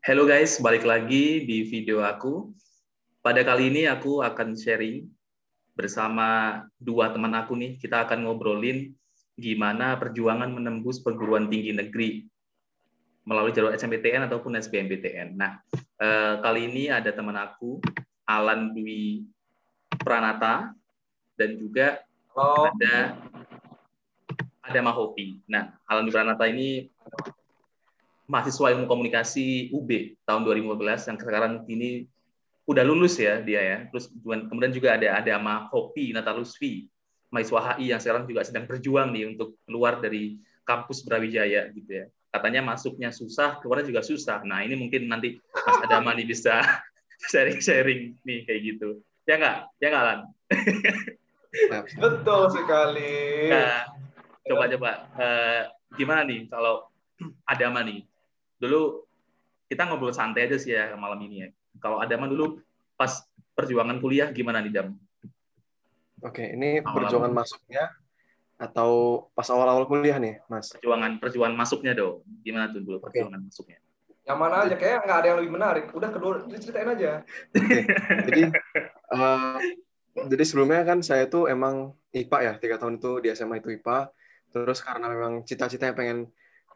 Hello guys, balik lagi di video aku. Pada kali ini aku akan sharing bersama dua teman aku nih. Kita akan ngobrolin gimana perjuangan menembus perguruan tinggi negeri melalui jalur SMPTN ataupun SBMPTN. Nah, eh, kali ini ada teman aku, Alan Dwi Pranata, dan juga Halo. ada ada Mahopi. Nah, Alan Dwi Pranata ini mahasiswa ilmu komunikasi UB tahun 2015 yang sekarang ini udah lulus ya dia ya. Terus kemudian juga ada ada Mahopi Natalusvi, mahasiswa HI yang sekarang juga sedang berjuang nih untuk keluar dari kampus Brawijaya gitu ya katanya masuknya susah, keluarnya juga susah. Nah, ini mungkin nanti Mas Adama nih bisa sharing-sharing nih kayak gitu. Ya nggak? Ya nggak, Lan? Betul sekali. Nah, coba-coba. Uh, gimana nih kalau Adama nih? Dulu kita ngobrol santai aja sih ya malam ini ya. Kalau Adama dulu pas perjuangan kuliah gimana nih, Dam? Oke, ini perjuangan masuknya atau pas awal-awal kuliah nih, Mas? Perjuangan perjuangan masuknya dong. Gimana tuh dulu perjuangan okay. masuknya? Yang mana aja kayak nggak ada yang lebih menarik. Udah kedua ceritain aja. Okay. Jadi uh, jadi sebelumnya kan saya tuh emang IPA ya, tiga tahun itu di SMA itu IPA. Terus karena memang cita-citanya pengen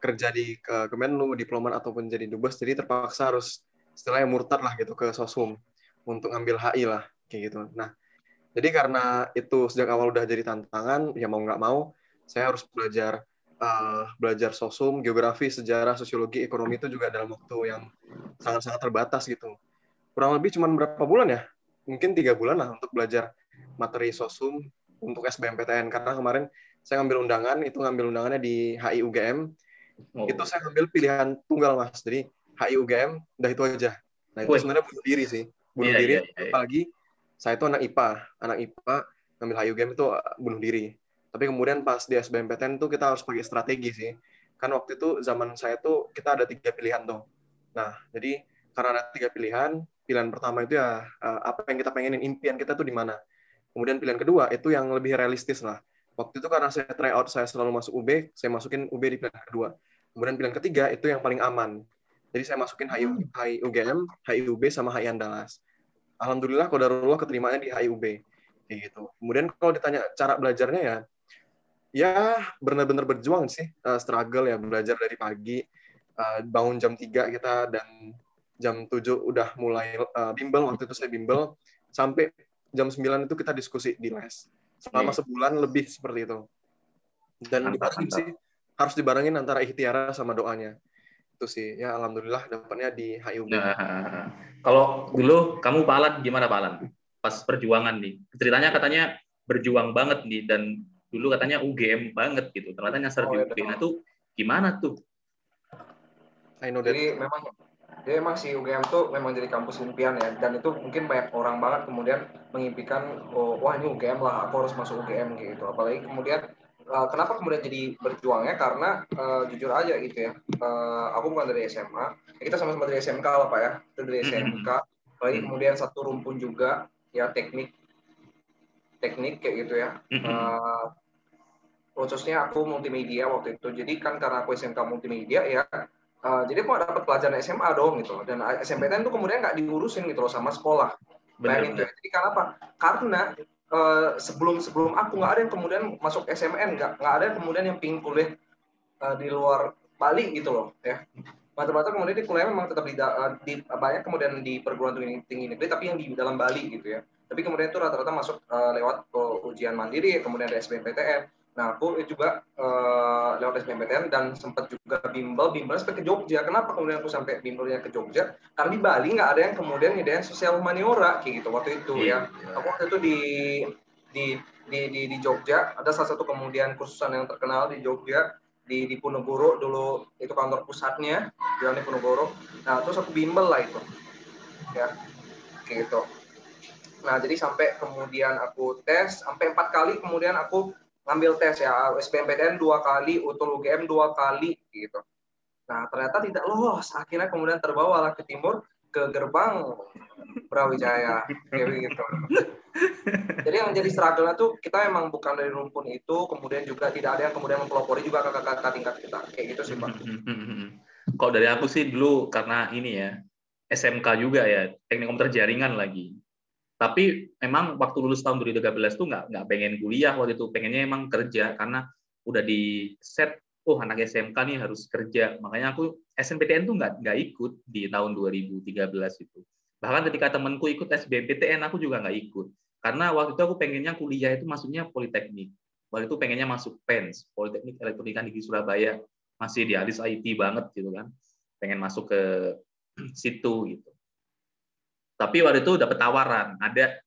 kerja di ke Kemenlu, diplomat ataupun jadi dubes, jadi terpaksa harus istilahnya murtad lah gitu ke Sosum untuk ngambil HI lah kayak gitu. Nah, jadi karena itu sejak awal udah jadi tantangan, ya mau nggak mau, saya harus belajar uh, belajar sosum, geografi, sejarah, sosiologi, ekonomi itu juga dalam waktu yang sangat-sangat terbatas gitu. Kurang lebih cuma berapa bulan ya? Mungkin tiga bulan lah untuk belajar materi sosum untuk SBMPTN. Karena kemarin saya ngambil undangan, itu ngambil undangannya di HI UGM. Oh. Itu saya ngambil pilihan tunggal mas. Jadi HI UGM, udah itu aja. Nah itu sebenarnya bunuh diri sih. Bunuh yeah, diri, yeah, yeah. apalagi saya itu anak IPA, anak IPA ngambil HU game itu uh, bunuh diri. Tapi kemudian pas di SBMPTN itu kita harus pakai strategi sih. Kan waktu itu zaman saya tuh kita ada tiga pilihan tuh. Nah, jadi karena ada tiga pilihan, pilihan pertama itu ya uh, apa yang kita pengenin, impian kita tuh di mana. Kemudian pilihan kedua itu yang lebih realistis lah. Waktu itu karena saya try out, saya selalu masuk UB, saya masukin UB di pilihan kedua. Kemudian pilihan ketiga itu yang paling aman. Jadi saya masukin HI, HI UGM, HI UB, sama HI Andalas alhamdulillah kodarullah keterimanya di HIUB kayak gitu. Kemudian kalau ditanya cara belajarnya ya ya benar-benar berjuang sih uh, struggle ya belajar dari pagi uh, bangun jam 3 kita dan jam 7 udah mulai uh, bimbel waktu itu saya bimbel sampai jam 9 itu kita diskusi di les selama hmm. sebulan lebih seperti itu dan dibarengin sih harus dibarengin antara ikhtiar sama doanya itu sih ya alhamdulillah dapatnya di HIUB. Nah, kalau dulu kamu Pak gimana Pak Pas perjuangan nih, ceritanya katanya berjuang banget nih dan dulu katanya UGM banget gitu. Ternyata nyasar oh, di UGM. Nah, itu gimana tuh? I know Jadi memang dia emang si UGM tuh memang jadi kampus impian ya. Dan itu mungkin banyak orang banget kemudian mengimpikan oh, wah ini UGM lah aku harus masuk UGM gitu. Apalagi kemudian uh, kenapa kemudian jadi berjuangnya? Karena uh, jujur aja gitu ya. Uh, aku bukan dari SMA kita sama-sama dari SMK lah pak ya. Itu dari SMK apalagi kemudian satu rumpun juga ya teknik. Teknik kayak gitu ya. Uh, khususnya aku multimedia waktu itu. Jadi kan karena aku SMK multimedia ya uh, jadi aku dapat pelajaran SMA dong gitu dan SMPTN itu kemudian nggak diurusin gitu loh sama sekolah. Benar, benar. Jadi kenapa? Karena uh, sebelum sebelum aku nggak ada yang kemudian masuk SMN nggak nggak ada yang kemudian yang pingin kuliah uh, di luar Bali gitu loh ya. Mata-mata kemudian di kuliah memang tetap di, uh, di banyak kemudian di perguruan tinggi, tinggi negeri tapi yang di dalam Bali gitu ya. Tapi kemudian itu rata-rata masuk uh, lewat uh, ujian mandiri kemudian ada SBMPTN Nah, aku juga uh, lewat SBMPTN dan sempat juga bimbel, bimbel sampai ke Jogja. Kenapa kemudian aku sampai bimbelnya ke Jogja? Karena di Bali nggak ada yang kemudian nyediain sosial humaniora kayak gitu waktu itu yeah, ya. Yeah. Aku waktu itu di di di di, di Jogja ada salah satu kemudian kursusan yang terkenal di Jogja di di Punogoro dulu itu kantor pusatnya di Punogoro. Nah, terus aku bimbel lah itu. Ya. Kayak gitu. Nah, jadi sampai kemudian aku tes, sampai empat kali kemudian aku ngambil tes ya SBMPTN dua kali, UTUL UGM dua kali gitu. Nah ternyata tidak lolos, akhirnya kemudian terbawa ke timur ke gerbang Brawijaya kayak gitu. Jadi yang menjadi struggle tuh kita emang bukan dari rumpun itu, kemudian juga tidak ada yang kemudian mempelopori juga kakak-kakak tingkat kita kayak gitu sih pak. kalau dari aku sih dulu karena ini ya SMK juga ya teknik komputer jaringan lagi tapi emang waktu lulus tahun 2013 tuh nggak nggak pengen kuliah waktu itu. Pengennya emang kerja karena udah di set oh anak SMK nih harus kerja. Makanya aku SNPTN tuh nggak nggak ikut di tahun 2013 itu. Bahkan ketika temanku ikut SBMPTN aku juga nggak ikut. Karena waktu itu aku pengennya kuliah itu maksudnya politeknik. Waktu itu pengennya masuk PENS Politeknik Elektronika Negeri Surabaya. Masih di alis IT banget gitu kan. Pengen masuk ke situ gitu tapi waktu itu dapat tawaran, ada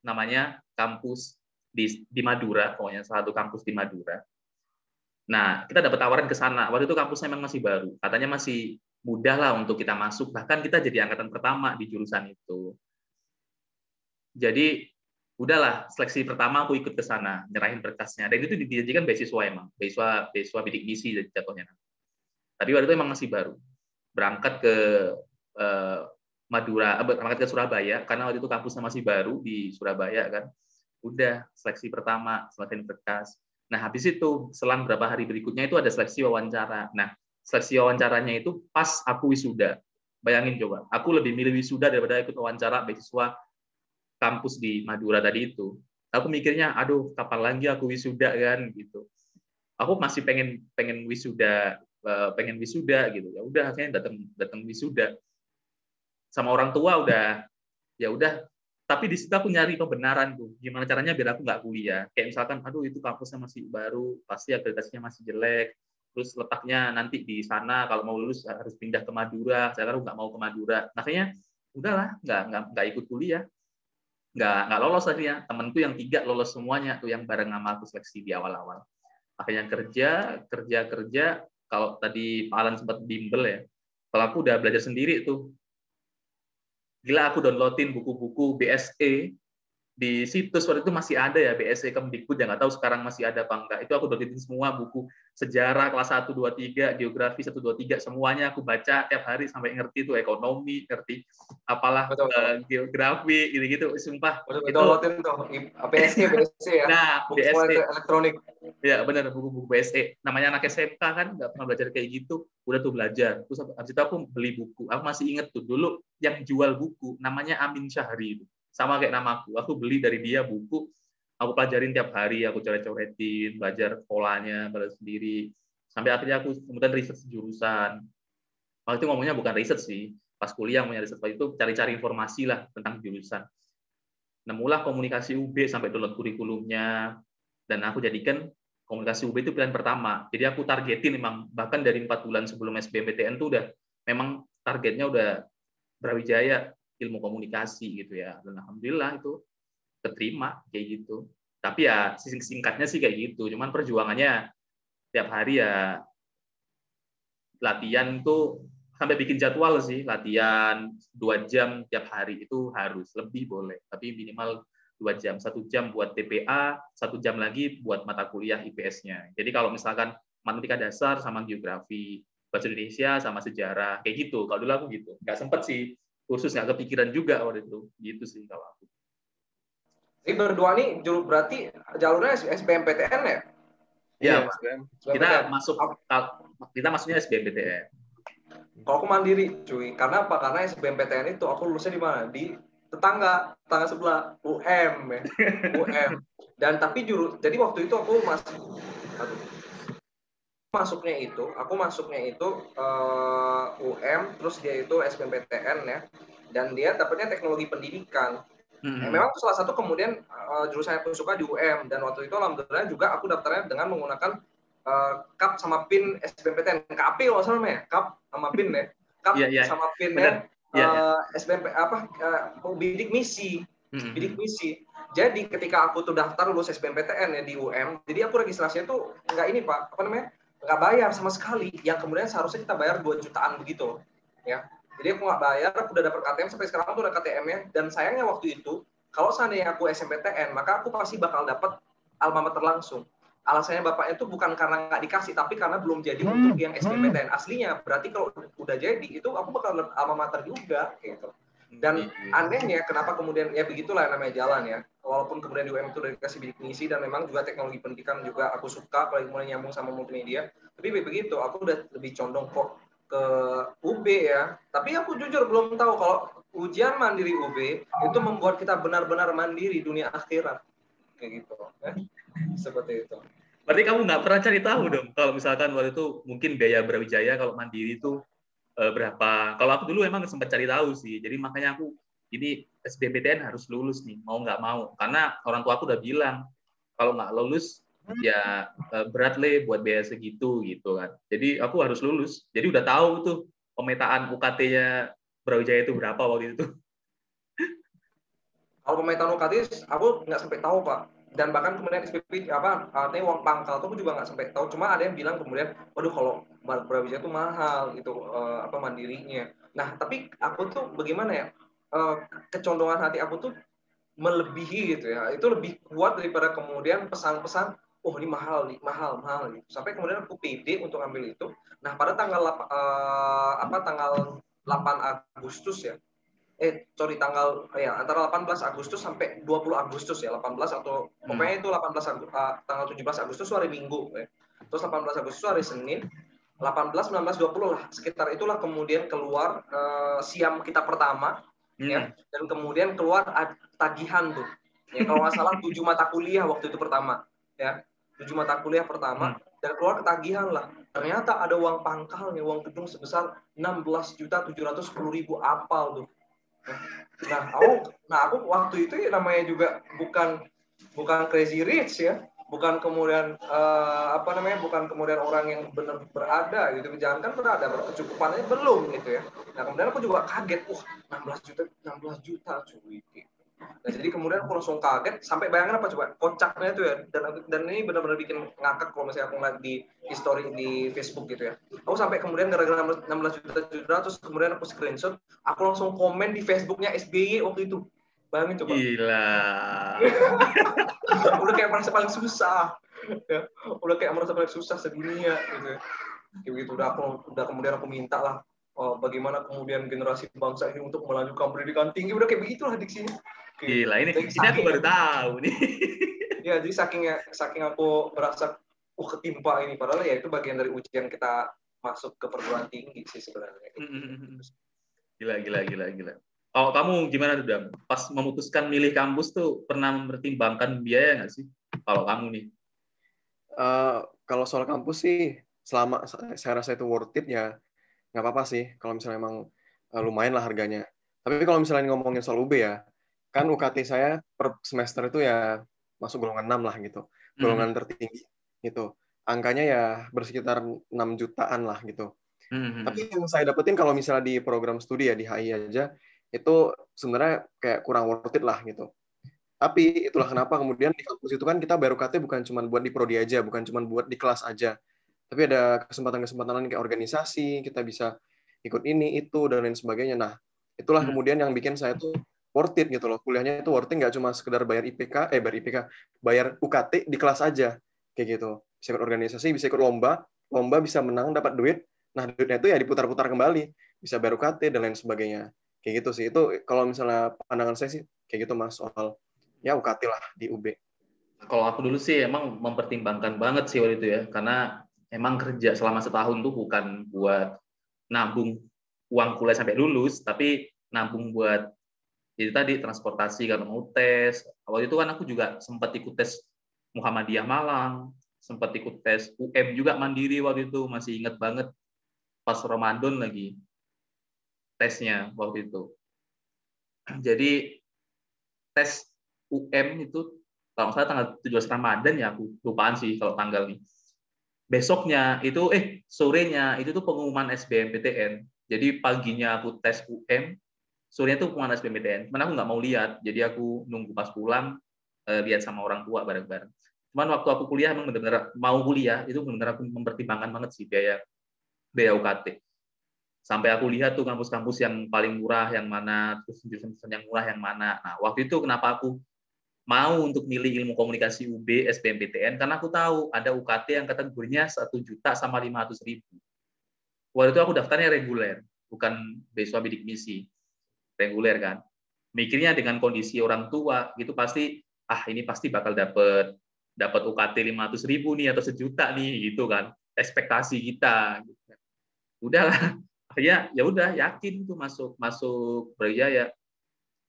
namanya kampus di, di Madura, pokoknya satu kampus di Madura. Nah, kita dapat tawaran ke sana. Waktu itu kampusnya memang masih baru. Katanya masih mudah lah untuk kita masuk. Bahkan kita jadi angkatan pertama di jurusan itu. Jadi, udahlah, seleksi pertama aku ikut ke sana, nyerahin berkasnya. Dan itu dijanjikan beasiswa emang. Beasiswa, beasiswa bidik misi jatuhnya. Tapi waktu itu emang masih baru. Berangkat ke eh, Madura, eh, berangkat ke Surabaya karena waktu itu kampusnya masih baru di Surabaya kan. Udah seleksi pertama, seleksi berkas. Nah, habis itu selang berapa hari berikutnya itu ada seleksi wawancara. Nah, seleksi wawancaranya itu pas aku wisuda. Bayangin coba, aku lebih milih wisuda daripada ikut wawancara beasiswa kampus di Madura tadi itu. Aku mikirnya, aduh, kapan lagi aku wisuda kan gitu. Aku masih pengen pengen wisuda, eh, pengen wisuda gitu. Ya udah akhirnya datang datang wisuda sama orang tua udah ya udah. Tapi di situ aku nyari kebenaran tuh gimana caranya biar aku nggak kuliah? Kayak misalkan aduh itu kampusnya masih baru pasti akreditasinya masih jelek. Terus letaknya nanti di sana kalau mau lulus harus pindah ke Madura. Saya kan nggak mau ke Madura. Makanya udahlah nggak nggak nggak ikut kuliah. Nggak nggak lolos ya temenku yang tiga lolos semuanya tuh yang bareng sama aku seleksi di awal-awal. Akhirnya kerja kerja kerja. Kalau tadi Pak Alan sempat bimbel ya kalau aku udah belajar sendiri tuh gila aku downloadin buku-buku BSE di situs waktu itu masih ada ya BSE Kemdikbud yang nggak tahu sekarang masih ada apa enggak. Itu aku downloadin semua buku sejarah kelas 1 2 3, geografi 1 2 3 semuanya aku baca tiap hari sampai ngerti itu ekonomi, ngerti apalah betul, betul. Uh, geografi gitu-gitu. Sumpah betul, itu tuh BSE BSE ya. Nah, buku BSE elektronik. Ya, benar buku-buku BSE. Namanya anak SMK kan nggak pernah belajar kayak gitu. Udah tuh belajar. Terus habis itu aku beli buku. Aku masih inget tuh dulu yang jual buku namanya Amin Syahri itu sama kayak namaku aku beli dari dia buku aku pelajarin tiap hari aku coret-coretin belajar polanya belajar sendiri. Sampai akhirnya aku kemudian riset jurusan. Waktu itu ngomongnya bukan riset sih pas kuliah punya riset itu cari-cari informasi lah tentang jurusan. Nemulah komunikasi UB sampai download kurikulumnya dan aku jadikan komunikasi UB itu pilihan pertama. Jadi aku targetin memang bahkan dari empat bulan sebelum SBMPTN itu udah memang targetnya udah Brawijaya ilmu komunikasi gitu ya. Dan alhamdulillah itu terima kayak gitu. Tapi ya singkatnya sih kayak gitu. Cuman perjuangannya tiap hari ya latihan tuh sampai bikin jadwal sih. Latihan dua jam tiap hari itu harus lebih boleh. Tapi minimal dua jam satu jam buat TPA satu jam lagi buat mata kuliah IPS-nya jadi kalau misalkan matematika dasar sama geografi bahasa Indonesia sama sejarah kayak gitu. Kalau dulu aku gitu. Nggak sempet sih khusus nggak kepikiran juga waktu itu gitu sih kalau aku ini berdua nih juru berarti jalurnya SBMPTN ya Iya, ya, kita masuk kita masuknya SBMPTN. Kalau aku mandiri, cuy. Karena apa? Karena SBMPTN itu aku lulusnya di mana? Di tetangga, tetangga sebelah UM ya. UM. Dan tapi juru jadi waktu itu aku masih aduh, masuknya itu, aku masuknya itu uh, eh, UM, terus dia itu SBMPTN ya, dan dia dapatnya teknologi pendidikan. Mm-hmm. Eh, memang salah satu kemudian uh, jurusan yang aku suka di UM, dan waktu itu alhamdulillah juga aku daftarnya dengan menggunakan uh, CAP sama PIN SBMPTN, KAP kalau salah ya, CAP sama PIN ya, CAP yeah, yeah. sama PIN ya, yeah, yeah. SBMP apa uh, bidik misi, mm-hmm. bidik misi. Jadi ketika aku tuh daftar lulus SBMPTN ya di UM, jadi aku registrasinya tuh nggak ini pak, apa namanya? Nggak bayar sama sekali. Yang kemudian seharusnya kita bayar 2 jutaan begitu ya. Jadi aku nggak bayar aku udah dapat KTM sampai sekarang tuh udah KTM nya dan sayangnya waktu itu kalau seandainya aku SMPTN maka aku pasti bakal dapat alma mater langsung. Alasannya bapaknya itu bukan karena nggak dikasih tapi karena belum jadi hmm. untuk yang SBMPTN aslinya berarti kalau udah jadi itu aku bakal alma mater juga gitu. Dan hmm. anehnya kenapa kemudian ya begitulah namanya jalan ya walaupun kemudian di UM itu udah dikasih bidik misi dan memang juga teknologi pendidikan juga aku suka apalagi mulai nyambung sama multimedia tapi begitu aku udah lebih condong kok ke UB ya. Tapi aku jujur belum tahu kalau ujian mandiri UB itu membuat kita benar-benar mandiri dunia akhirat. Kayak gitu. Ya. Seperti itu. Berarti kamu nggak pernah cari tahu dong kalau misalkan waktu itu mungkin biaya Brawijaya kalau mandiri itu uh, berapa? Kalau aku dulu emang sempat cari tahu sih. Jadi makanya aku ini SBMPTN harus lulus nih, mau nggak mau. Karena orang tua aku udah bilang kalau nggak lulus ya uh, berat le buat biaya segitu gitu kan. Jadi aku harus lulus. Jadi udah tahu tuh pemetaan UKT-nya Brawijaya itu berapa waktu itu. Kalau pemetaan UKT aku nggak sampai tahu pak dan bahkan kemudian SPP apa artinya uang pangkal tuh juga nggak sampai tahu cuma ada yang bilang kemudian waduh kalau Brawijaya itu mahal gitu uh, apa mandirinya nah tapi aku tuh bagaimana ya uh, kecondongan hati aku tuh melebihi gitu ya itu lebih kuat daripada kemudian pesan-pesan oh ini mahal nih mahal mahal gitu sampai kemudian aku pede untuk ambil itu nah pada tanggal uh, apa tanggal 8 Agustus ya eh sorry tanggal ya antara 18 Agustus sampai 20 Agustus ya 18 atau hmm. pokoknya itu 18 Agustus, uh, tanggal 17 Agustus hari Minggu ya. terus 18 Agustus hari Senin 18 19 20 lah sekitar itulah kemudian keluar uh, siam kita pertama. Ya. Dan kemudian keluar tagihan tuh. Ya kalau nggak salah 7 mata kuliah waktu itu pertama ya. 7 mata kuliah pertama hmm. dan keluar ketagihan lah. Ternyata ada uang pangkalnya uang gedung sebesar 16 juta 710 ribu apal tuh. Nah, aku nah aku waktu itu ya namanya juga bukan bukan crazy rich ya, bukan kemudian uh, apa namanya bukan kemudian orang yang benar berada gitu jangan kan berada berkecukupannya belum gitu ya nah kemudian aku juga kaget wah 16 juta 16 juta cuy Nah, jadi kemudian aku langsung kaget sampai bayangin apa coba kocaknya itu ya dan dan ini benar-benar bikin ngakak kalau misalnya aku ngeliat di history di Facebook gitu ya. Aku sampai kemudian gara-gara 16 juta juta terus kemudian aku screenshot, aku langsung komen di Facebooknya SBY waktu itu. Bayangin coba. Gila. udah kayak merasa paling susah. Ya, udah kayak merasa paling susah sedunia gitu. Kayak gitu udah aku udah kemudian aku minta lah oh, bagaimana kemudian generasi bangsa ini untuk melanjutkan pendidikan tinggi udah kayak begitulah diksinya Gila, ini, jadi, ini aku baru tahu nih. ya, jadi saking saking aku merasa uh ketimpa ini padahal ya itu bagian dari ujian kita masuk ke perguruan tinggi sih sebenarnya. Gila, gila, gila, gila. Oh, kamu gimana tuh, Dam? Pas memutuskan milih kampus tuh pernah mempertimbangkan biaya nggak sih? Kalau kamu nih? Uh, kalau soal kampus sih, selama saya rasa itu worth it ya, nggak apa-apa sih. Kalau misalnya emang uh, lumayan lah harganya. Tapi kalau misalnya ngomongin soal UB ya, kan UKT saya per semester itu ya masuk golongan 6 lah gitu. Golongan hmm. tertinggi gitu. Angkanya ya bersekitar 6 jutaan lah gitu. Hmm. Tapi yang saya dapetin kalau misalnya di program studi ya di HI aja itu sebenarnya kayak kurang worth it lah gitu. Tapi itulah kenapa kemudian di kampus itu kan kita baru UKT bukan cuma buat di prodi aja, bukan cuma buat di kelas aja. Tapi ada kesempatan-kesempatan lain kayak organisasi, kita bisa ikut ini, itu, dan lain sebagainya. Nah, itulah hmm. kemudian yang bikin saya tuh worth it gitu loh. Kuliahnya itu worth it nggak cuma sekedar bayar IPK, eh bayar IPK, bayar UKT di kelas aja kayak gitu. Bisa ikut organisasi, bisa ikut lomba, lomba bisa menang dapat duit. Nah, duitnya itu ya diputar-putar kembali, bisa bayar UKT dan lain sebagainya. Kayak gitu sih. Itu kalau misalnya pandangan saya sih kayak gitu Mas soal ya UKT lah di UB. Kalau aku dulu sih emang mempertimbangkan banget sih waktu itu ya, karena emang kerja selama setahun tuh bukan buat nabung uang kuliah sampai lulus, tapi nabung buat jadi tadi transportasi kalau mau tes waktu itu kan aku juga sempat ikut tes Muhammadiyah Malang sempat ikut tes UM juga mandiri waktu itu masih ingat banget pas Ramadan lagi tesnya waktu itu jadi tes UM itu kalau saya tanggal 17 Ramadan ya aku lupaan sih kalau tanggal nih besoknya itu eh sorenya itu tuh pengumuman SBMPTN jadi paginya aku tes UM sorenya tuh pengumuman SBMPTN. Cuman aku nggak mau lihat, jadi aku nunggu pas pulang uh, lihat sama orang tua bareng-bareng. Cuman waktu aku kuliah emang benar-benar mau kuliah itu benar-benar aku mempertimbangkan banget sih biaya biaya UKT. Sampai aku lihat tuh kampus-kampus yang paling murah yang mana, terus jurusan yang murah yang mana. Nah, waktu itu kenapa aku mau untuk milih ilmu komunikasi UB SBMPTN karena aku tahu ada UKT yang kategorinya satu juta sama lima ratus ribu. Waktu itu aku daftarnya reguler, bukan beasiswa bidik misi reguler kan. Mikirnya dengan kondisi orang tua gitu pasti ah ini pasti bakal dapat dapat UKT 500 ribu nih atau sejuta nih gitu kan ekspektasi kita gitu. udahlah akhirnya ya udah yakin tuh masuk masuk Brawijaya.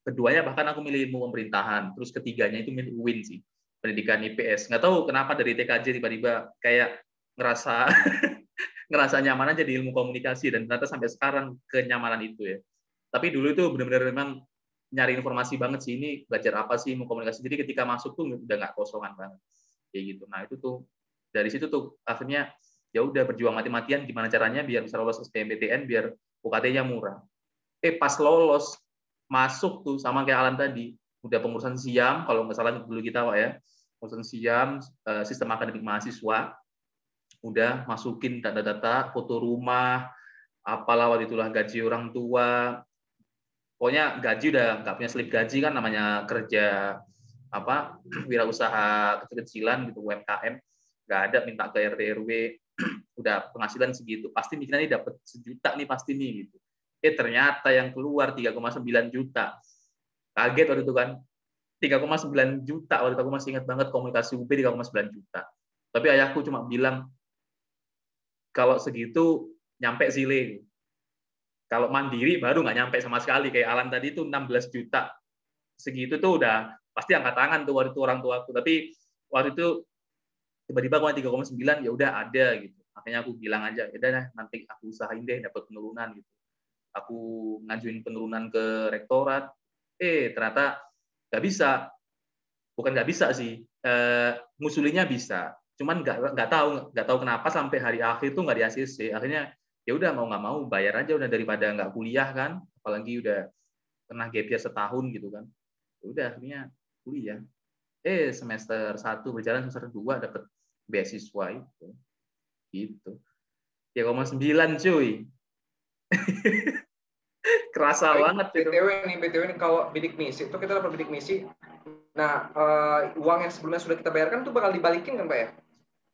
Keduanya bahkan aku milih ilmu pemerintahan. Terus ketiganya itu milih UIN sih pendidikan IPS nggak tahu kenapa dari TKJ tiba-tiba kayak ngerasa ngerasa nyaman aja di ilmu komunikasi. Dan ternyata sampai sekarang kenyamanan itu ya. Tapi dulu itu benar-benar memang nyari informasi banget sih ini belajar apa sih ilmu komunikasi. Jadi ketika masuk tuh udah nggak kosongan banget. Kayak gitu. Nah itu tuh dari situ tuh akhirnya ya udah berjuang mati-matian gimana caranya biar bisa lolos SBMPTN biar UKT-nya murah. Eh pas lolos masuk tuh sama kayak Alan tadi, udah pengurusan siam kalau nggak salah dulu kita Pak ya. Pengurusan siam eh, sistem akademik mahasiswa. Udah masukin data-data foto rumah apalah waktu itulah gaji orang tua. Pokoknya gaji udah nggak punya slip gaji kan namanya kerja apa wirausaha kecil-kecilan gitu UMKM nggak ada minta ke RT RW udah penghasilan segitu pasti mikirnya ini dapat sejuta nih pasti nih gitu. Eh ternyata yang keluar 3,9 juta. Kaget waktu itu kan. 3,9 juta waktu itu aku masih ingat banget komunikasi UB 3,9 juta. Tapi ayahku cuma bilang kalau segitu nyampe sile. Kalau mandiri baru nggak nyampe sama sekali. Kayak Alan tadi itu 16 juta. Segitu tuh udah pasti angkat tangan tuh waktu itu orang tua aku tapi waktu itu tiba-tiba kalau 3,9 ya udah ada gitu makanya aku bilang aja ya udah nanti aku usahain deh dapat penurunan gitu. Aku ngajuin penurunan ke rektorat. Eh ternyata nggak bisa. Bukan nggak bisa sih. Eh, ngusulinya bisa. Cuman nggak nggak tahu nggak tahu kenapa sampai hari akhir tuh nggak di ACC akhirnya ya udah mau nggak mau bayar aja udah daripada nggak kuliah kan. Apalagi udah pernah gap setahun gitu kan. Ya udah akhirnya kuliah. Eh semester satu berjalan semester dua dapat beasiswa itu gitu. Ya koma sembilan cuy. Kerasa Baik, banget BTW nih BTW nih kalau bidik misi itu kita dapat bidik misi. Nah uh, uang yang sebelumnya sudah kita bayarkan tuh bakal dibalikin kan pak ya?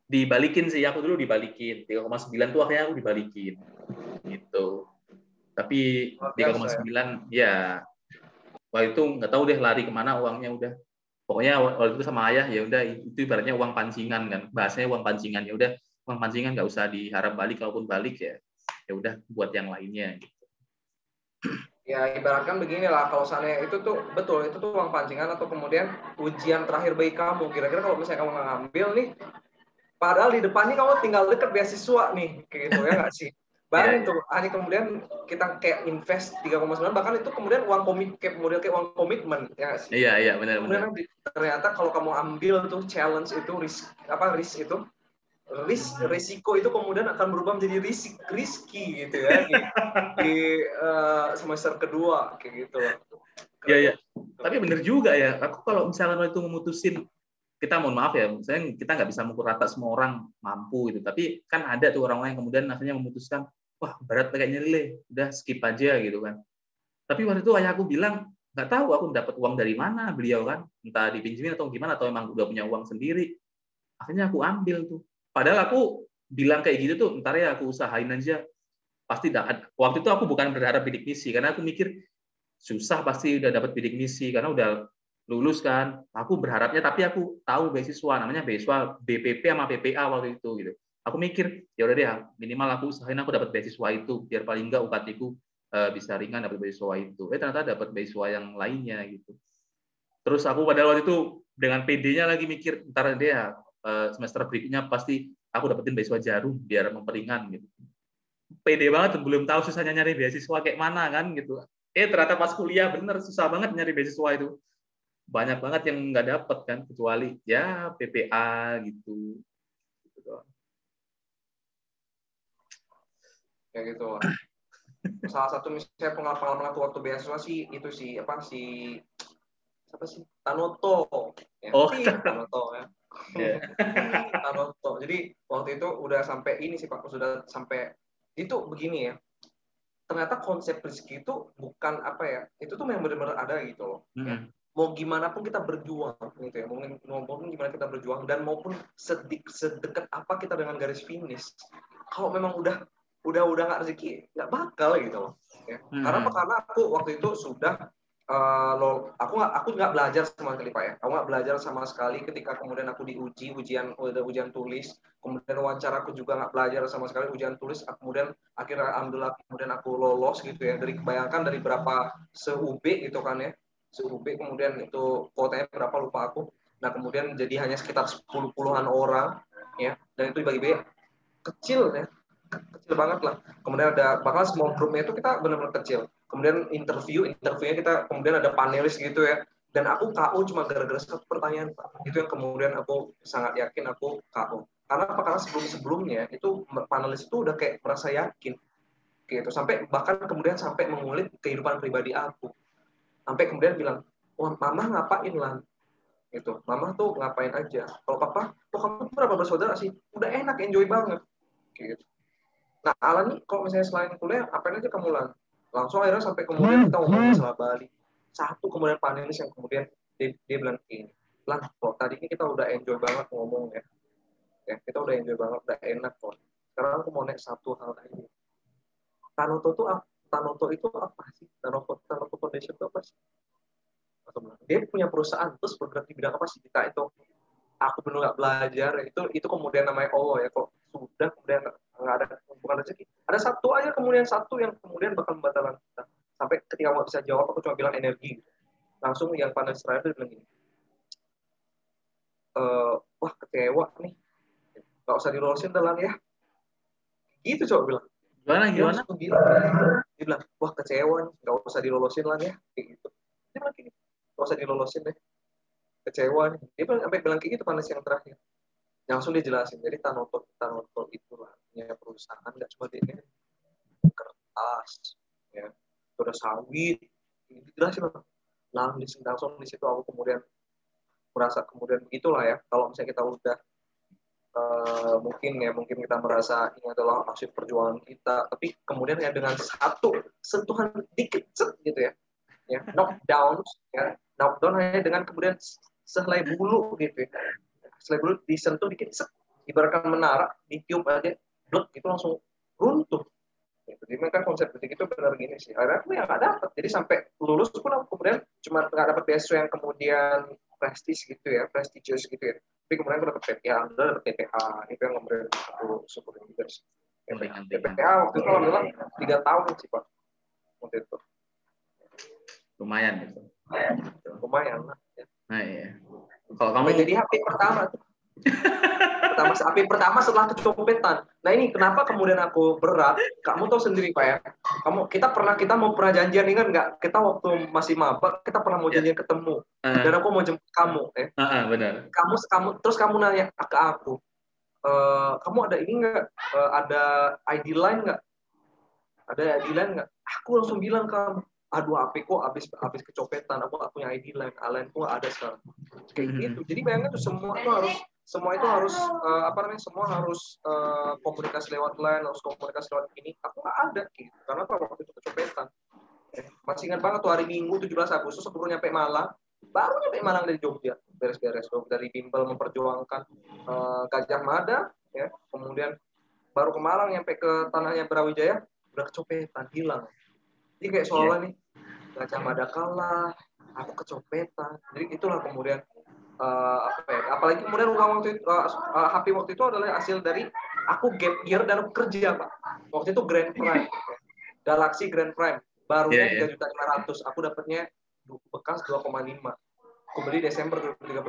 Dibalikin sih aku dulu dibalikin. 3,9 tuh akhirnya aku dibalikin. Gitu. Tapi 3,9 ya. wah itu nggak tahu deh lari ke mana uangnya udah. Pokoknya waktu itu sama ayah ya udah itu ibaratnya uang pancingan kan. Bahasanya uang pancingan ya udah uang pancingan nggak usah diharap balik kalaupun balik ya ya udah buat yang lainnya gitu. ya ibaratkan beginilah kalau sana itu tuh betul itu tuh uang pancingan atau kemudian ujian terakhir bagi kamu kira-kira kalau misalnya kamu ngambil nih padahal di depannya kamu tinggal deket beasiswa nih kayak gitu ya nggak sih Bayangin yeah. tuh, hanya kemudian kita kayak invest 3,9 bahkan itu kemudian uang komit kayak model kayak uang komitmen ya sih? Iya iya benar benar. Ternyata kalau kamu ambil tuh challenge itu risk apa risk itu risk risiko itu kemudian akan berubah menjadi risik risky gitu ya di, di uh, semester kedua kayak gitu. Iya iya. Tapi benar juga ya. Aku kalau misalnya itu memutusin kita mohon maaf ya, misalnya kita nggak bisa mengukur rata semua orang mampu gitu. Tapi kan ada tuh orang lain yang kemudian akhirnya memutuskan wah berat kayaknya lele, udah skip aja gitu kan. Tapi waktu itu ayahku bilang, nggak tahu aku dapat uang dari mana beliau kan, entah dipinjemin atau gimana, atau emang udah punya uang sendiri. Akhirnya aku ambil tuh. Padahal aku bilang kayak gitu tuh, ntar ya aku usahain aja. Pasti dapat. Waktu itu aku bukan berharap bidik misi, karena aku mikir susah pasti udah dapat bidik misi, karena udah lulus kan. Aku berharapnya, tapi aku tahu beasiswa, namanya beasiswa BPP sama PPA waktu itu gitu aku mikir ya udah deh minimal aku usahain aku dapat beasiswa itu biar paling enggak UKT ku uh, bisa ringan dapat beasiswa itu eh ternyata dapat beasiswa yang lainnya gitu terus aku pada waktu itu dengan PD-nya lagi mikir ntar deh ya uh, semester berikutnya pasti aku dapetin beasiswa jarum biar memperingan gitu. PD banget belum tahu susahnya nyari beasiswa kayak mana kan gitu. Eh ternyata pas kuliah bener susah banget nyari beasiswa itu. Banyak banget yang nggak dapet kan kecuali ya PPA gitu. Kayak gitu. Salah satu misalnya pengalaman aku waktu beasiswa sih itu sih apa si apa sih? Tanoto. Ya, oh. Tanoto ya yeah. Tanoto jadi waktu itu udah sampai ini sih pak sudah sampai itu begini ya ternyata konsep rezeki itu bukan apa ya itu tuh yang benar-benar ada gitu loh mm -hmm. ya mau gimana pun kita berjuang gitu ya mungkin maupun gimana kita berjuang dan maupun sedik sedekat apa kita dengan garis finish kalau memang udah udah udah nggak rezeki nggak bakal gitu loh ya. hmm. karena karena aku waktu itu sudah uh, lo, aku nggak aku nggak belajar sama sekali pak ya. Aku nggak belajar sama sekali ketika kemudian aku diuji ujian udah ujian tulis. Kemudian wawancara aku juga nggak belajar sama sekali ujian tulis. Kemudian akhirnya alhamdulillah kemudian aku lolos gitu ya. Dari kebayangkan dari berapa se UB gitu kan ya. Se UB kemudian itu kuotanya berapa lupa aku. Nah kemudian jadi hanya sekitar sepuluh puluhan orang ya. Dan itu dibagi-bagi kecil ya. Kecil banget lah. Kemudian ada bahkan small groupnya itu kita benar-benar kecil kemudian interview interviewnya kita kemudian ada panelis gitu ya. Dan aku KO cuma gara-gara satu pertanyaan itu yang kemudian aku sangat yakin aku KO karena apa? Karena sebelum sebelumnya itu panelis itu udah kayak merasa yakin gitu. Sampai bahkan kemudian sampai mengulik kehidupan pribadi aku. Sampai kemudian bilang wah mama ngapain lah gitu. Mama tuh ngapain aja? Kalau papa tuh kamu berapa bersaudara sih? Udah enak enjoy banget. Gitu. Nah Alan kalau misalnya selain kuliah apain aja kamu lan langsung akhirnya sampai kemudian kita ngomong masalah Bali. Satu kemudian panelis yang kemudian dia, dia bilang gini lan kok tadi kita udah enjoy banget ngomong ya. Ya kita udah enjoy banget udah enak kok. Sekarang aku mau naik satu hal lagi. Tanoto tuh Tanoto itu apa sih? Tanoto Tanoto Foundation itu apa sih? Dia punya perusahaan terus bergerak di bidang apa sih? Kita itu aku benar nggak belajar itu itu kemudian namanya Allah ya kok sudah kemudian nggak ada bukan rezeki. Ada satu aja kemudian satu yang kemudian bakal membatalkan kita. Sampai ketika mau bisa jawab aku cuma bilang energi. Langsung yang panas terakhir bilang gini e, wah kecewa nih. Nggak usah dilolosin dalam ya. Gitu coba bilang. Gimana gimana? dia bilang, dia bilang wah kecewa nih. Nggak usah dilolosin lah ya. Kayak gitu. Dia bilang gini nggak usah dilolosin deh. Kecewa nih. Dia bilang sampai bilang kayak gitu panas yang terakhir langsung dia jelasin jadi tanoto tanoto itu lah punya perusahaan nggak cuma di kertas ya. Udah sawit jelasin lah langsung langsung di situ aku kemudian merasa kemudian begitulah ya kalau misalnya kita udah uh, mungkin ya mungkin kita merasa ini adalah hasil perjuangan kita tapi kemudian ya dengan satu sentuhan dikit set, gitu ya. Ya knockdown ya. Knockdown hanya dengan kemudian sehelai bulu gitu ya bulu disentuh dikit set, ibaratkan menara ditiup aja blok itu langsung runtuh gitu. Jadi kan konsep detik itu benar gini sih. Akhirnya aku yang nggak dapat. Jadi sampai lulus pun aku kemudian cuma nggak dapat beasiswa yang kemudian prestis gitu ya, prestigious gitu ya. Tapi kemudian aku dapat udah dapat PPA. Itu yang kemudian aku syukurin juga sih. PPA waktu itu alhamdulillah tiga tahun sih pak. Waktu itu. Lumayan gitu. Lumayan lah. Ya. Nah iya. Kalau kamu jadi HP pertama tuh pertama api pertama setelah kecopetan. Nah ini kenapa kemudian aku berat? Kamu tahu sendiri pak ya. Kamu kita pernah kita mau pernah janjian ingat nggak? Kita waktu masih maba kita pernah mau janjian ketemu. Uh. Dan aku mau jemput kamu. Ya. Uh, uh, benar. Kamu kamu terus kamu nanya ke aku. E, kamu ada ini nggak? E, ada ID line nggak? Ada ID line nggak? Aku langsung bilang kamu aduh HP kok habis habis kecopetan aku gak punya ID line line pun ada sekarang. Kayak mm-hmm. gitu. Jadi bayangkan tuh semua itu harus semua itu harus uh, apa namanya semua harus uh, komunikasi lewat line harus komunikasi lewat ini. Aku nggak ada gitu. Karena apa? Waktu itu kecopetan. Eh, masih ingat banget tuh hari Minggu 17 Agustus aku baru nyampe Malang. Baru nyampe Malang dari Jogja. Beres-beres dari bimbel memperjuangkan uh, Gajah Mada ya. Kemudian baru ke Malang nyampe ke tanahnya Brawijaya udah kecopetan hilang jadi kayak seolah yeah. nih Gajah Mada kalah aku kecopetan jadi itulah kemudian uh, apa ya apalagi kemudian uang waktu itu uh, uh, HP waktu itu adalah hasil dari aku gap year dan aku kerja pak waktu itu Grand Prime Galaxy Grand Prime barunya iya, iya. tiga juta lima ratus aku dapatnya bekas 2,5 aku beli Desember 2013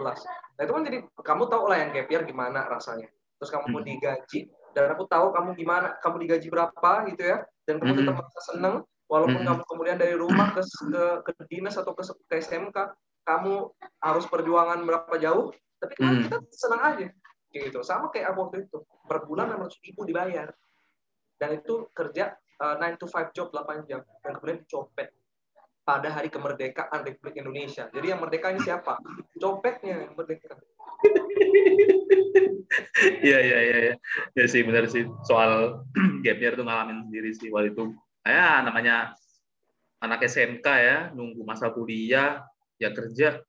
nah itu kan jadi kamu tahu lah yang gap year gimana rasanya terus kamu mau hmm. digaji dan aku tahu kamu gimana kamu digaji berapa gitu ya dan kamu tetap hmm. merasa seneng walaupun kamu kemudian dari rumah ke ke, ke dinas atau ke, ke SMK kamu harus perjuangan berapa jauh, tapi kan hmm. kita senang aja. Gitu. Sama kayak aku waktu itu. Per bulan 600 ribu dibayar. Dan itu kerja uh, 9 to 5 job 8 jam. Dan kemudian dicopet pada hari kemerdekaan Republik Indonesia. Jadi yang merdeka ini siapa? Copetnya yang merdeka. Iya iya iya ya. ya sih benar sih soal gap year tuh ngalamin sendiri sih waktu itu. Ya namanya anak SMK ya nunggu masa kuliah ya kerja.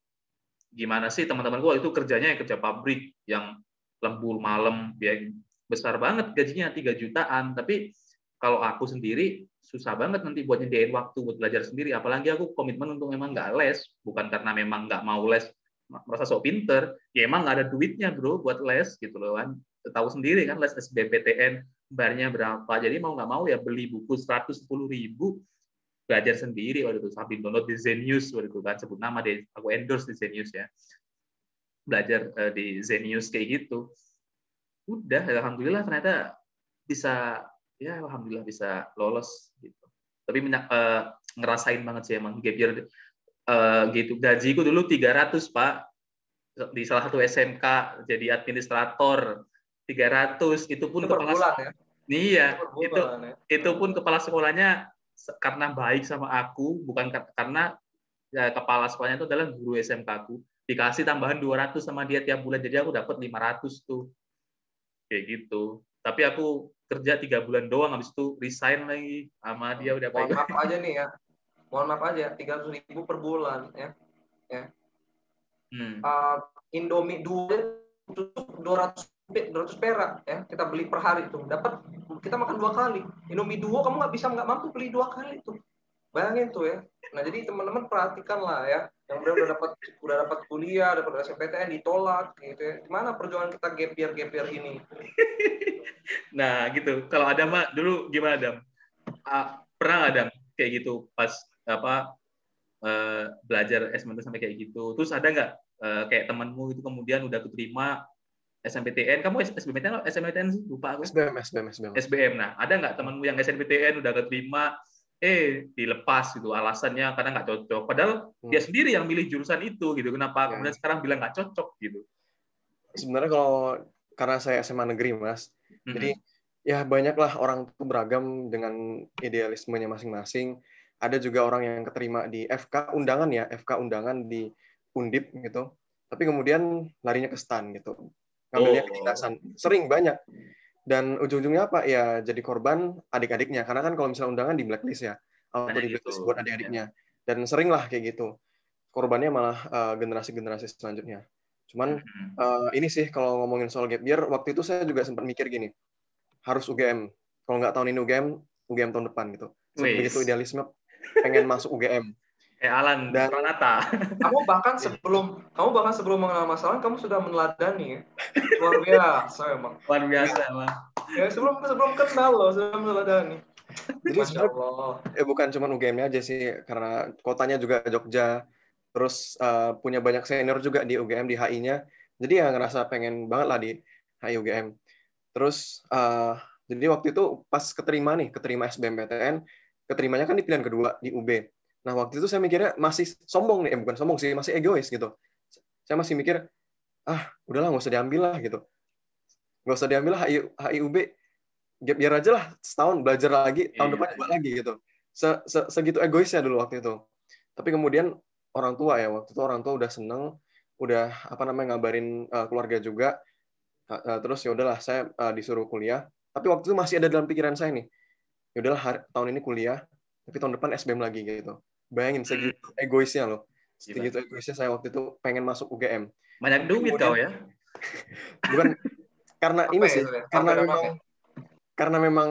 Gimana sih teman-teman gue itu kerjanya yang kerja pabrik yang lembur malam ya besar banget gajinya tiga jutaan. Tapi kalau aku sendiri susah banget nanti buat nyediain waktu buat belajar sendiri. Apalagi aku komitmen untuk memang nggak les, bukan karena memang nggak mau les, merasa sok pinter, ya emang nggak ada duitnya bro buat les gitu loh kan. Tahu sendiri kan les SBPTN barnya berapa. Jadi mau nggak mau ya beli buku 110 ribu belajar sendiri waktu itu. Sambil download di Zenius waktu itu kan sebut nama deh. Aku endorse di Zenius ya. Belajar uh, di Zenius kayak gitu. Udah alhamdulillah ternyata bisa ya alhamdulillah bisa lolos gitu. Tapi uh, ngerasain banget sih emang gap year uh, gitu. Gajiku dulu 300 pak di salah satu SMK jadi administrator 300 itu pun itu kepala bulan, ya? iya itu ya? itu pun kepala sekolahnya karena baik sama aku bukan karena ya, kepala sekolahnya itu adalah guru SMK aku dikasih tambahan 200 sama dia tiap bulan jadi aku dapat 500 tuh kayak gitu tapi aku kerja tiga bulan doang habis itu resign lagi sama dia udah mohon maaf aja nih ya mohon maaf aja tiga ratus ribu per bulan ya ya hmm. uh, Indomie dua dua ratus dua ratus perak ya. Kita beli per hari itu dapat kita makan dua kali. Indomie dua kamu nggak bisa nggak mampu beli dua kali tuh. Bayangin tuh ya. Nah jadi teman-teman perhatikan lah ya. Yang udah udah dapat udah dapat kuliah dapat SMPTN ditolak gitu ya. Gimana perjuangan kita gap year ini? Nah gitu. Kalau ada mak dulu gimana Adam? Uh, pernah Adam kayak gitu pas apa uh, belajar SMPTN sampai kayak gitu? Terus ada nggak uh, kayak temanmu itu kemudian udah keterima SMPTN, kamu SBMPTN SMPTN sih? Lupa aku. SBM, SBM, SBM. SBM. Nah, ada nggak temanmu yang SNPTN udah keterima, eh dilepas gitu alasannya karena nggak cocok. Padahal hmm. dia sendiri yang milih jurusan itu gitu. Kenapa ya. kemudian sekarang bilang nggak cocok gitu? Sebenarnya kalau karena saya SMA negeri, Mas. Hmm. Jadi ya banyaklah orang tuh beragam dengan idealismenya masing-masing. Ada juga orang yang keterima di FK undangan ya, FK undangan di Undip gitu. Tapi kemudian larinya ke STAN gitu ngambilnya oh. kedinasan sering banyak. Dan ujung-ujungnya apa? Ya jadi korban adik-adiknya. Karena kan kalau misalnya undangan di blacklist ya. Atau di blacklist gitu. buat adik-adiknya. Dan sering lah kayak gitu. Korbannya malah uh, generasi-generasi selanjutnya. Cuman uh, ini sih kalau ngomongin soal gap year waktu itu saya juga sempat mikir gini. Harus UGM kalau nggak tahun ini UGM UGM tahun depan gitu. Begitu idealisme. Pengen masuk UGM Eh Alan dan Pranata. Kamu bahkan sebelum kamu bahkan sebelum mengenal masalah kamu sudah meneladani ya. Luar biasa emang. Luar biasa emang. Ya sebelum sebelum kenal loh sudah meneladani. Jadi Allah. Eh bukan cuma UGM aja sih karena kotanya juga Jogja. Terus uh, punya banyak senior juga di UGM di HI-nya. Jadi ya ngerasa pengen banget lah di HI UGM. Terus uh, jadi waktu itu pas keterima nih, keterima SBMPTN, keterimanya kan di pilihan kedua di UB Nah, waktu itu saya mikirnya masih sombong nih, eh, bukan sombong sih, masih egois gitu. Saya masih mikir, ah, udahlah nggak usah diambil lah gitu. Nggak usah diambil lah HIUB, gap year aja lah setahun belajar lagi, tahun iya. depan coba lagi gitu. Se -se Segitu egoisnya dulu waktu itu. Tapi kemudian orang tua ya, waktu itu orang tua udah seneng, udah apa namanya ngabarin uh, keluarga juga. Uh, terus ya udahlah saya uh, disuruh kuliah. Tapi waktu itu masih ada dalam pikiran saya nih. Ya udahlah tahun ini kuliah, tapi tahun depan SBM lagi gitu Bayangin segitu hmm. egoisnya loh. Segitu egoisnya saya waktu itu pengen masuk UGM. Banyak duit kau ya? Bukan karena ini sih, ya? karena memang ya? karena memang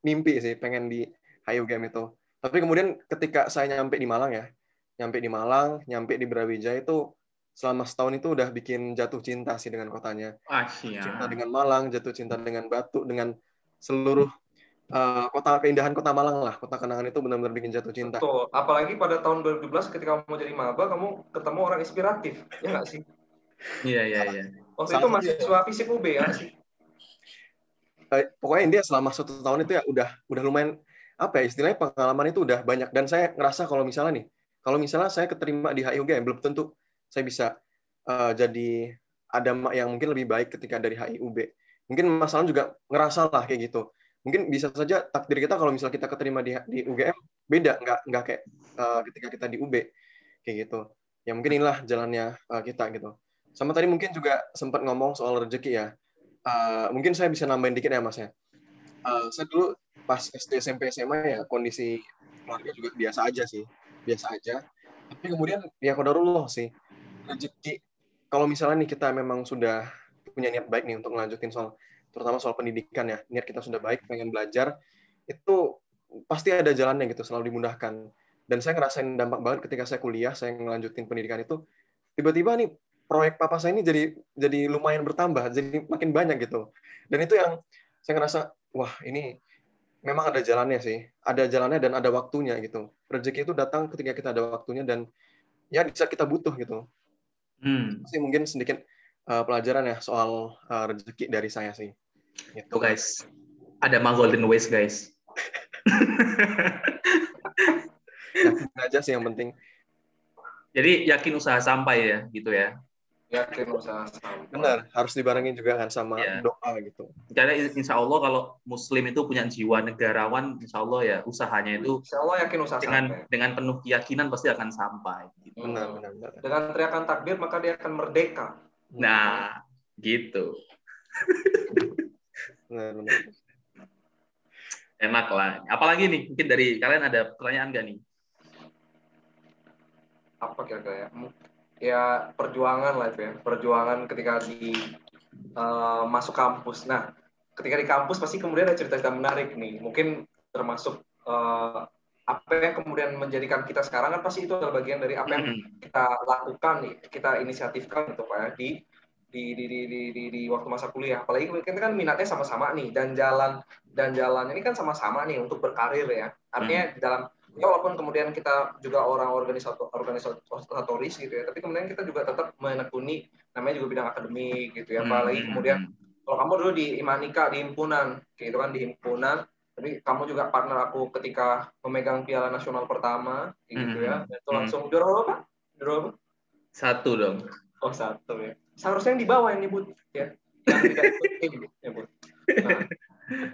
mimpi sih pengen di Hayu UGM itu. Tapi kemudian ketika saya nyampe di Malang ya, nyampe di Malang, nyampe di Brawijaya itu selama setahun itu udah bikin jatuh cinta sih dengan kotanya. Ah, cinta dengan Malang, jatuh cinta dengan Batu, dengan seluruh uh, kota keindahan kota Malang lah kota kenangan itu benar-benar bikin jatuh cinta. Betul. Apalagi pada tahun 2017 ketika kamu mau jadi maba kamu ketemu orang inspiratif ya nggak sih? Iya iya iya. Waktu Sama itu mahasiswa fisik UB ya sih. Uh, pokoknya dia selama satu tahun itu ya udah udah lumayan apa ya istilahnya pengalaman itu udah banyak dan saya ngerasa kalau misalnya nih kalau misalnya saya keterima di HIUG belum tentu saya bisa uh, jadi ada yang mungkin lebih baik ketika dari HIUB. Mungkin masalah juga ngerasa lah kayak gitu mungkin bisa saja takdir kita kalau misalnya kita keterima di, di UGM beda. Nggak nggak kayak uh, ketika kita di UB kayak gitu. Ya mungkin inilah jalannya uh, kita gitu. Sama tadi mungkin juga sempat ngomong soal rezeki ya. Uh, mungkin saya bisa nambahin dikit ya mas ya? Uh, saya dulu pas SD SMP SMA ya kondisi keluarga juga biasa aja sih. Biasa aja. Tapi kemudian ya kodarullah sih rezeki. Kalau misalnya nih kita memang sudah punya niat baik nih untuk melanjutin soal terutama soal pendidikan ya niat kita sudah baik pengen belajar itu pasti ada jalannya gitu, selalu dimudahkan. Dan saya ngerasain dampak banget ketika saya kuliah, saya ngelanjutin pendidikan itu, tiba-tiba nih proyek papa saya ini jadi jadi lumayan bertambah, jadi makin banyak gitu. Dan itu yang saya ngerasa, wah ini memang ada jalannya sih, ada jalannya dan ada waktunya gitu. Rezeki itu datang ketika kita ada waktunya dan ya bisa kita butuh gitu. Hmm. Sih mungkin sedikit uh, pelajaran ya soal uh, rezeki dari saya sih. Gitu. Tuh guys, ada mah golden ways guys. yakin aja sih yang penting. Jadi yakin usaha sampai ya, gitu ya. Yakin usaha sampai. Benar, harus dibarengin juga kan sama ya. doa gitu. Karena insya Allah kalau Muslim itu punya jiwa negarawan, insya Allah ya usahanya itu. Insya Allah yakin usaha dengan sampai. dengan penuh keyakinan pasti akan sampai. Gitu. Benar, benar, benar. Dengan teriakan takbir maka dia akan merdeka. Nah, gitu. benar, benar. Enak lah. Apalagi nih, mungkin dari kalian ada pertanyaan nggak nih? apa kira-kira ya ya perjuangan lah itu ya perjuangan ketika di uh, masuk kampus nah ketika di kampus pasti kemudian ada cerita-cerita menarik nih mungkin termasuk uh, apa yang kemudian menjadikan kita sekarang kan pasti itu adalah bagian dari apa yang kita lakukan nih kita inisiatifkan gitu pak ya di di di di di, di, di waktu masa kuliah apalagi kita kan minatnya sama-sama nih dan jalan dan jalan ini kan sama-sama nih untuk berkarir ya artinya hmm. dalam ya walaupun kemudian kita juga orang organisator organisatoris gitu ya tapi kemudian kita juga tetap menekuni namanya juga bidang akademik gitu ya apalagi hmm. kemudian kalau kamu dulu di Imanika di himpunan gitu kan di himpunan tapi kamu juga partner aku ketika memegang piala nasional pertama gitu ya. Dan itu langsung hmm. juara apa juara apa satu dong. Oh satu ya. Seharusnya yang di bawah yang nyebut ya. Yang tidak ikut nyebut. Nah,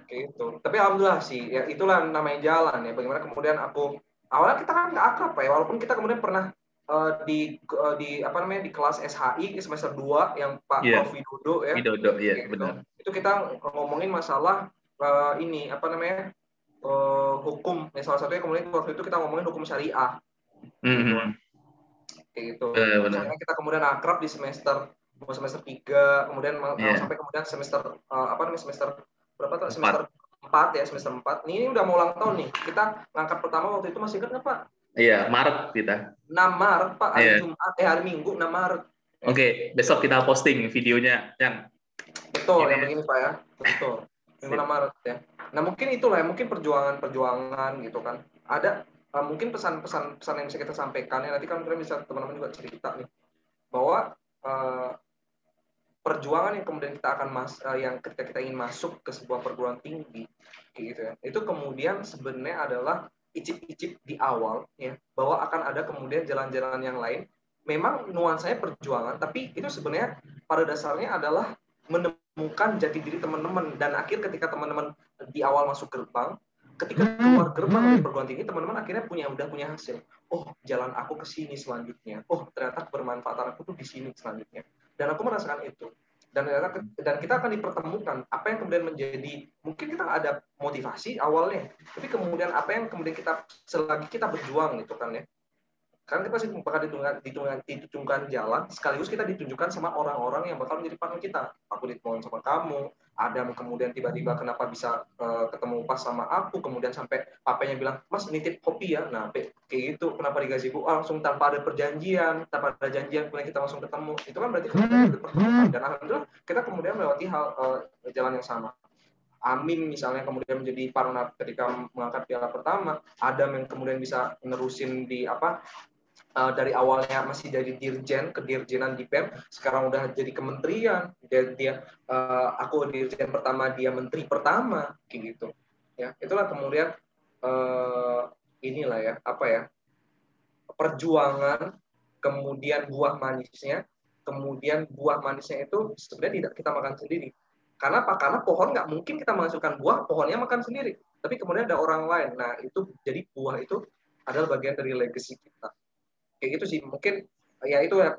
gitu. Tapi alhamdulillah sih ya itulah namanya jalan ya. Bagaimana kemudian aku awalnya kita kan nggak akrab ya. Walaupun kita kemudian pernah uh, di uh, di apa namanya di kelas SHI semester 2 yang Pak yeah. Prof. Widodo ya. Widodo iya yeah, gitu. benar. Itu kita ngomongin masalah uh, ini apa namanya uh, hukum. Ya salah satunya kemudian waktu itu kita ngomongin hukum syariah. Mm -hmm. gitu. kayak gitu. Benar. kita kemudian akrab di semester semester tiga kemudian yeah. sampai kemudian semester uh, apa namanya semester berapa tuh? Semester empat ya semester empat. Ini udah mau ulang tahun nih. Kita ngangkat pertama waktu itu masih ingat nggak pak? Iya Maret kita. 6 Maret pak. Hari yeah. Jumat eh hari Minggu 6 Maret. Oke okay, besok kita posting videonya yang betul yang begini pak ya. Betul Minggu 6 Maret ya. Nah mungkin itulah ya mungkin perjuangan perjuangan gitu kan. Ada uh, mungkin pesan-pesan pesan yang bisa kita sampaikan ya. Nanti kan kalian bisa teman-teman juga cerita nih. Bahwa uh, perjuangan yang kemudian kita akan mas uh, yang ketika kita ingin masuk ke sebuah perguruan tinggi gitu ya. Itu kemudian sebenarnya adalah icip-icip di awal ya. Bahwa akan ada kemudian jalan-jalan yang lain. Memang nuansanya perjuangan tapi itu sebenarnya pada dasarnya adalah menemukan jati diri teman-teman. Dan akhir ketika teman-teman di awal masuk gerbang ketika hmm. keluar gerbang dari perguruan tinggi teman-teman akhirnya punya udah punya hasil. Oh jalan aku ke sini selanjutnya. Oh ternyata bermanfaat aku tuh di sini selanjutnya. Dan aku merasakan itu. Dan dan kita akan dipertemukan apa yang kemudian menjadi mungkin kita ada motivasi awalnya tapi kemudian apa yang kemudian kita selagi kita berjuang gitu kan ya karena kita pasti bakal ditunjukkan, ditunjukkan, ditunjukkan jalan sekaligus kita ditunjukkan sama orang-orang yang bakal menjadi partner kita. Aku ditemukan sama kamu Adam kemudian tiba-tiba kenapa bisa uh, ketemu pas sama aku kemudian sampai papanya bilang mas nitip kopi ya. Nah kayak gitu kenapa digaji bu? Ah, langsung tanpa ada perjanjian tanpa ada janjian kemudian kita langsung ketemu. Itu kan berarti kita hmm. dan alhamdulillah kita kemudian melewati hal uh, jalan yang sama. Amin misalnya kemudian menjadi partner ketika mengangkat piala pertama, Adam yang kemudian bisa nerusin di apa uh, dari awalnya masih dari dirjen ke dirjenan di PEM, sekarang udah jadi kementerian. Dia, dia uh, aku dirjen pertama, dia menteri pertama, kayak gitu. Ya, itulah kemudian uh, inilah ya, apa ya? perjuangan, kemudian buah manisnya, kemudian buah manisnya itu sebenarnya tidak kita makan sendiri. Karena apa? Karena pohon nggak mungkin kita masukkan buah, pohonnya makan sendiri. Tapi kemudian ada orang lain. Nah, itu jadi buah itu adalah bagian dari legacy kita kayak gitu sih. Mungkin ya itu ya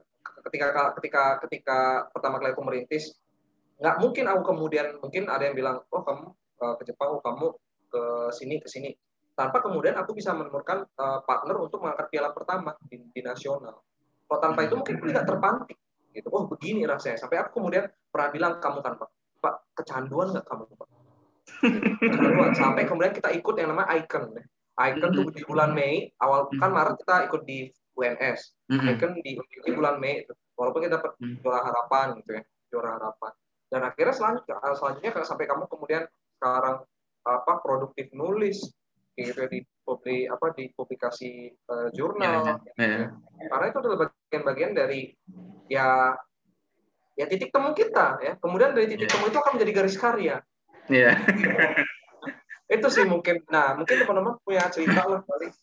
ketika ketika ketika pertama kali aku merintis nggak mungkin aku kemudian mungkin ada yang bilang oh kamu uh, ke Jepang oh kamu ke sini ke sini. Tanpa kemudian aku bisa menemukan uh, partner untuk mengangkat piala pertama di, di nasional. Kalau tanpa itu mungkin aku tidak terpantik gitu. Oh begini rasanya. Sampai aku kemudian pernah bilang kamu kan pak pak kecanduan nggak kamu pak? Keseruan sampai kemudian kita ikut yang namanya Icon. Icon tuh di bulan Mei, awal kan Maret kita ikut di UNS. Icon di, di bulan Mei, walaupun kita dapat juara harapan gitu ya, juara harapan. Dan akhirnya selanjutnya, selanjutnya sampai kamu kemudian sekarang apa produktif nulis gitu ya, di publi apa di publikasi uh, jurnal yeah, yeah. Gitu. karena itu adalah bagian-bagian dari ya ya titik temu kita ya kemudian dari titik yeah. temu itu akan menjadi garis karya yeah. itu sih mungkin nah mungkin teman-teman punya cerita lah kali